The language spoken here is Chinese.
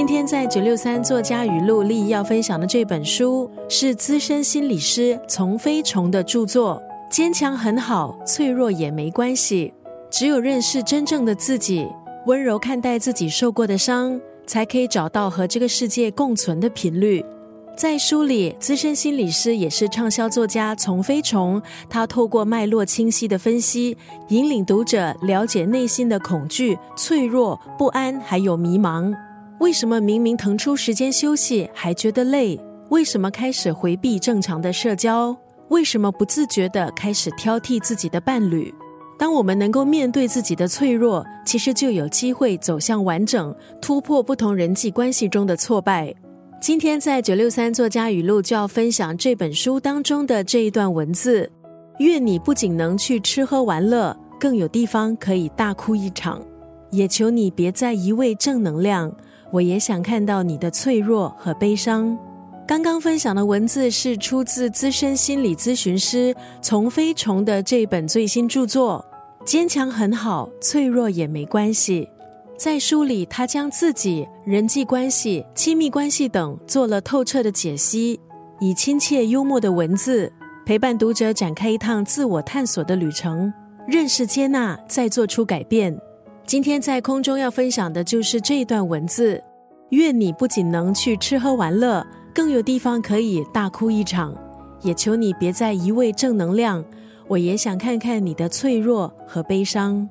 今天在九六三作家语录里要分享的这本书是资深心理师丛飞虫的著作。坚强很好，脆弱也没关系。只有认识真正的自己，温柔看待自己受过的伤，才可以找到和这个世界共存的频率。在书里，资深心理师也是畅销作家丛飞虫，他透过脉络清晰的分析，引领读者了解内心的恐惧、脆弱、不安，还有迷茫。为什么明明腾出时间休息还觉得累？为什么开始回避正常的社交？为什么不自觉地开始挑剔自己的伴侣？当我们能够面对自己的脆弱，其实就有机会走向完整，突破不同人际关系中的挫败。今天在九六三作家语录就要分享这本书当中的这一段文字：愿你不仅能去吃喝玩乐，更有地方可以大哭一场。也求你别再一味正能量。我也想看到你的脆弱和悲伤。刚刚分享的文字是出自资深心理咨询师丛飞虫的这本最新著作《坚强很好，脆弱也没关系》。在书里，他将自己人际关系、亲密关系等做了透彻的解析，以亲切幽默的文字陪伴读者展开一趟自我探索的旅程，认识、接纳，再做出改变。今天在空中要分享的就是这一段文字。愿你不仅能去吃喝玩乐，更有地方可以大哭一场。也求你别再一味正能量，我也想看看你的脆弱和悲伤。